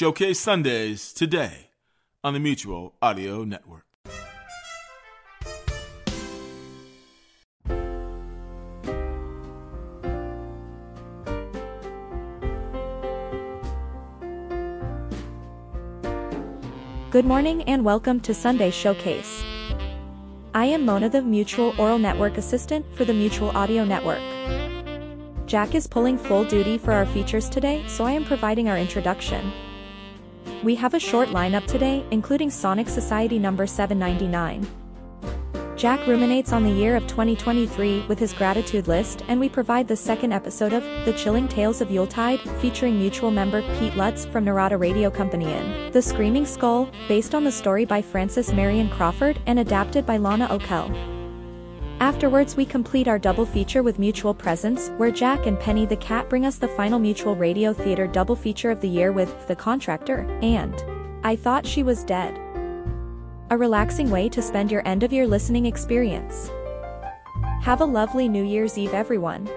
Showcase Sundays today on the Mutual Audio Network. Good morning and welcome to Sunday Showcase. I am Mona, the Mutual Oral Network Assistant for the Mutual Audio Network. Jack is pulling full duty for our features today, so I am providing our introduction. We have a short lineup today, including Sonic Society number 799. Jack ruminates on the year of 2023 with his gratitude list, and we provide the second episode of The Chilling Tales of Yuletide, featuring mutual member Pete Lutz from Narada Radio Company in The Screaming Skull, based on the story by Francis Marion Crawford and adapted by Lana Okell. Afterwards we complete our double feature with Mutual Presents, where Jack and Penny the Cat bring us the final Mutual Radio Theater double feature of the year with The Contractor and I Thought She Was Dead. A relaxing way to spend your end of year listening experience. Have a lovely New Year's Eve everyone.